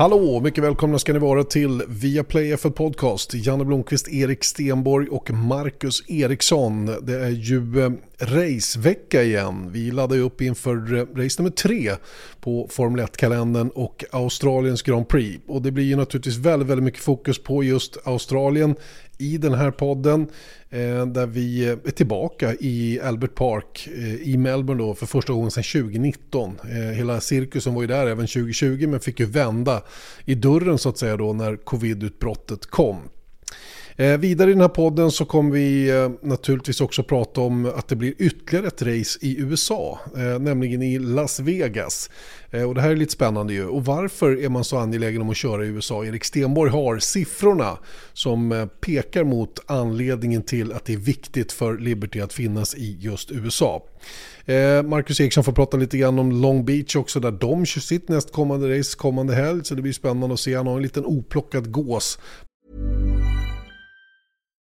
Hallå, mycket välkomna ska ni vara till Viaplay FL Podcast. Janne Blomqvist, Erik Stenborg och Marcus Eriksson. Det är ju eh, racevecka igen. Vi laddar ju upp inför eh, race nummer tre på Formel 1-kalendern och Australiens Grand Prix. Och det blir ju naturligtvis väldigt, väldigt mycket fokus på just Australien i den här podden. Eh, där vi är tillbaka i Albert Park eh, i Melbourne då för första gången sedan 2019. Eh, hela cirkusen var ju där även 2020 men fick ju vända i dörren så att säga då när covidutbrottet kom. Eh, vidare i den här podden så kommer vi eh, naturligtvis också prata om att det blir ytterligare ett race i USA, eh, nämligen i Las Vegas. Eh, och det här är lite spännande ju. Och varför är man så angelägen om att köra i USA? Erik Stenborg har siffrorna som eh, pekar mot anledningen till att det är viktigt för Liberty att finnas i just USA. Eh, Marcus Eriksson får prata lite grann om Long Beach också där de kör sitt nästkommande race kommande helg. Så det blir spännande att se. Han har en liten oplockad gås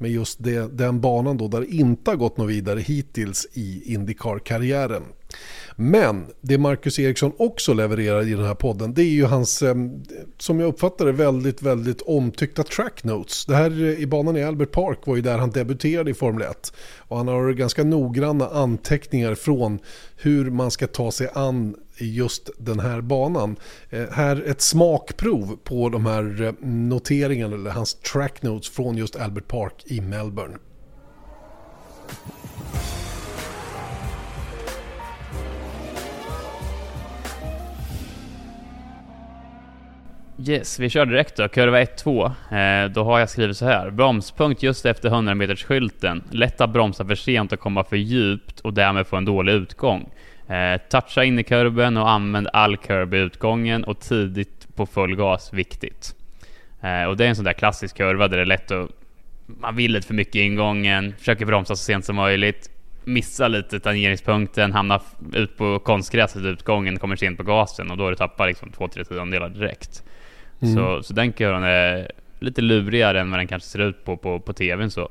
Med just det, den banan då där det inte har gått något vidare hittills i Indycar-karriären. Men det Marcus Eriksson också levererar i den här podden det är ju hans, eh, som jag uppfattar det, väldigt, väldigt omtyckta track notes. Det här eh, i banan i Albert Park var ju där han debuterade i Formel 1. Och han har ganska noggranna anteckningar från hur man ska ta sig an just den här banan. Eh, här ett smakprov på de här noteringarna, eller hans track notes från just Albert Park i Melbourne. Yes, vi kör direkt då. Kurva 1-2. Eh, då har jag skrivit så här. Bromspunkt just efter 100 meters skylten. Lätt att bromsa för sent och komma för djupt och därmed få en dålig utgång. Eh, toucha in i kurben och använd all kurb i utgången och tidigt på full gas, viktigt. Eh, och det är en sån där klassisk kurva där det är lätt att... Man vill lite för mycket i ingången, försöker bromsa så sent som möjligt, missar lite tangeringspunkten, hamnar ut på konstgräset i utgången, kommer sent på gasen och då är det tappat liksom 2-3 tiondelar direkt. Mm. Så, så den kurvan är lite lurigare än vad den kanske ser ut på, på, på TVn så.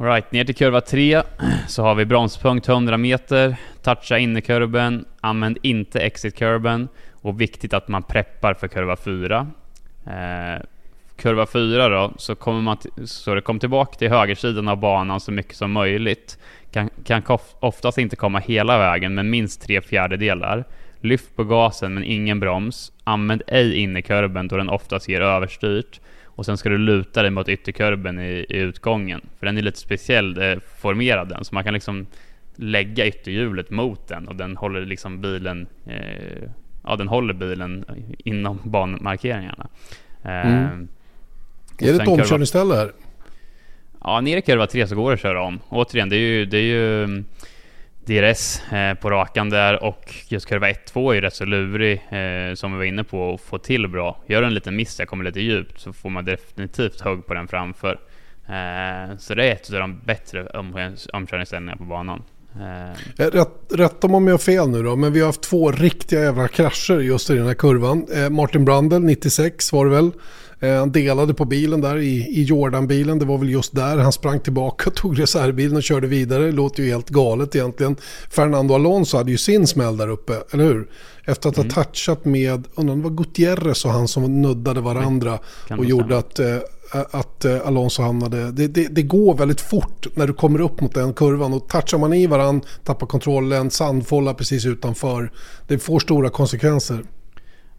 Alright, ner till kurva 3 så har vi bromspunkt 100 meter, toucha innerkurben, använd inte exitkurben och viktigt att man preppar för kurva 4. Eh, kurva 4 då, så kommer man så det kom tillbaka till högersidan av banan så mycket som möjligt. Kan, kan oftast inte komma hela vägen, men minst tre fjärdedelar. Lyft på gasen men ingen broms. Använd ej innerkurben då den oftast ger överstyrt. Och sen ska du luta dig mot ytterkurben i, i utgången. För den är lite speciell eh, formerad den, så man kan liksom lägga ytterhjulet mot den och den håller liksom bilen eh, Ja, den håller bilen inom banmarkeringarna. Eh, mm. Är det ett omkörningsställe här? Ja, nere i kurva 3 så går det att köra om. Återigen, det är ju, det är ju DRS eh, på rakan där och just kurva 1-2 är ju rätt så lurig eh, som vi var inne på att få till bra. Gör en liten miss, jag kommer lite djupt, så får man definitivt hugg på den framför. Eh, så det är ett av de bättre omkörningsställningarna på banan. Eh, eh, rätt, rätt om jag har fel nu då, men vi har haft två riktiga jävla krascher just i den här kurvan. Eh, Martin Brundle, 96 var det väl. Han delade på bilen där i, i Jordan-bilen. Det var väl just där han sprang tillbaka, tog reservbilen och körde vidare. Det låter ju helt galet egentligen. Fernando Alonso hade ju sin smäll där uppe, eller hur? Efter att ha mm. touchat med, undrar om det var Gutierrez och han som nuddade varandra och gjorde att att Alonso hamnade. Det, det, det, går väldigt fort när du kommer upp mot den kurvan och touchar man i varandra, tappar kontrollen, sandfålla precis utanför. Det får stora konsekvenser.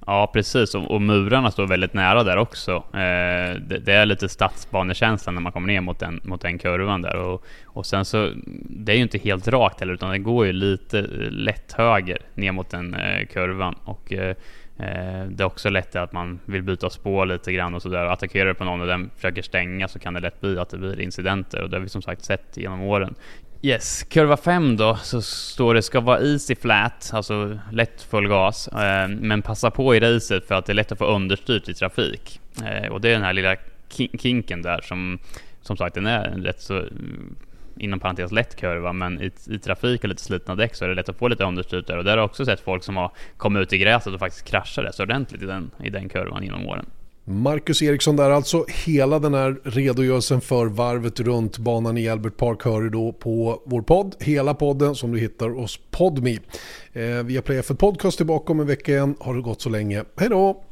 Ja, precis. Och, och, murarna står väldigt nära där också. Eh, det, det, är lite stadsbanekänsla när man kommer ner mot den, mot den kurvan där. Och, och sen så, det är ju inte helt rakt heller, utan det går ju lite eh, lätt höger ner mot den eh, kurvan. Och, eh Eh, det är också lätt att man vill byta spår lite grann och sådär. Attackerar du på någon och den försöker stänga så kan det lätt bli att det blir incidenter och det har vi som sagt sett genom åren. Yes, kurva 5 då så står det ska vara easy flat, alltså lätt full gas. Eh, men passa på i racet för att det är lätt att få understyrt i trafik. Eh, och det är den här lilla kinken där som som sagt den är en rätt så inom parentes lätt kurva, men i, i trafik och lite slitna däck så är det lätt att få lite understyrt där. Och där har jag också sett folk som har kommit ut i gräset och faktiskt kraschat rätt så ordentligt i den, i den kurvan genom åren. Marcus Eriksson där alltså. Hela den här redogörelsen för varvet runt banan i Albert Park hör du då på vår podd. Hela podden som du hittar hos Podme. Eh, via Play F1 Podcast tillbaka om en vecka igen. Har det gått så länge. Hej då!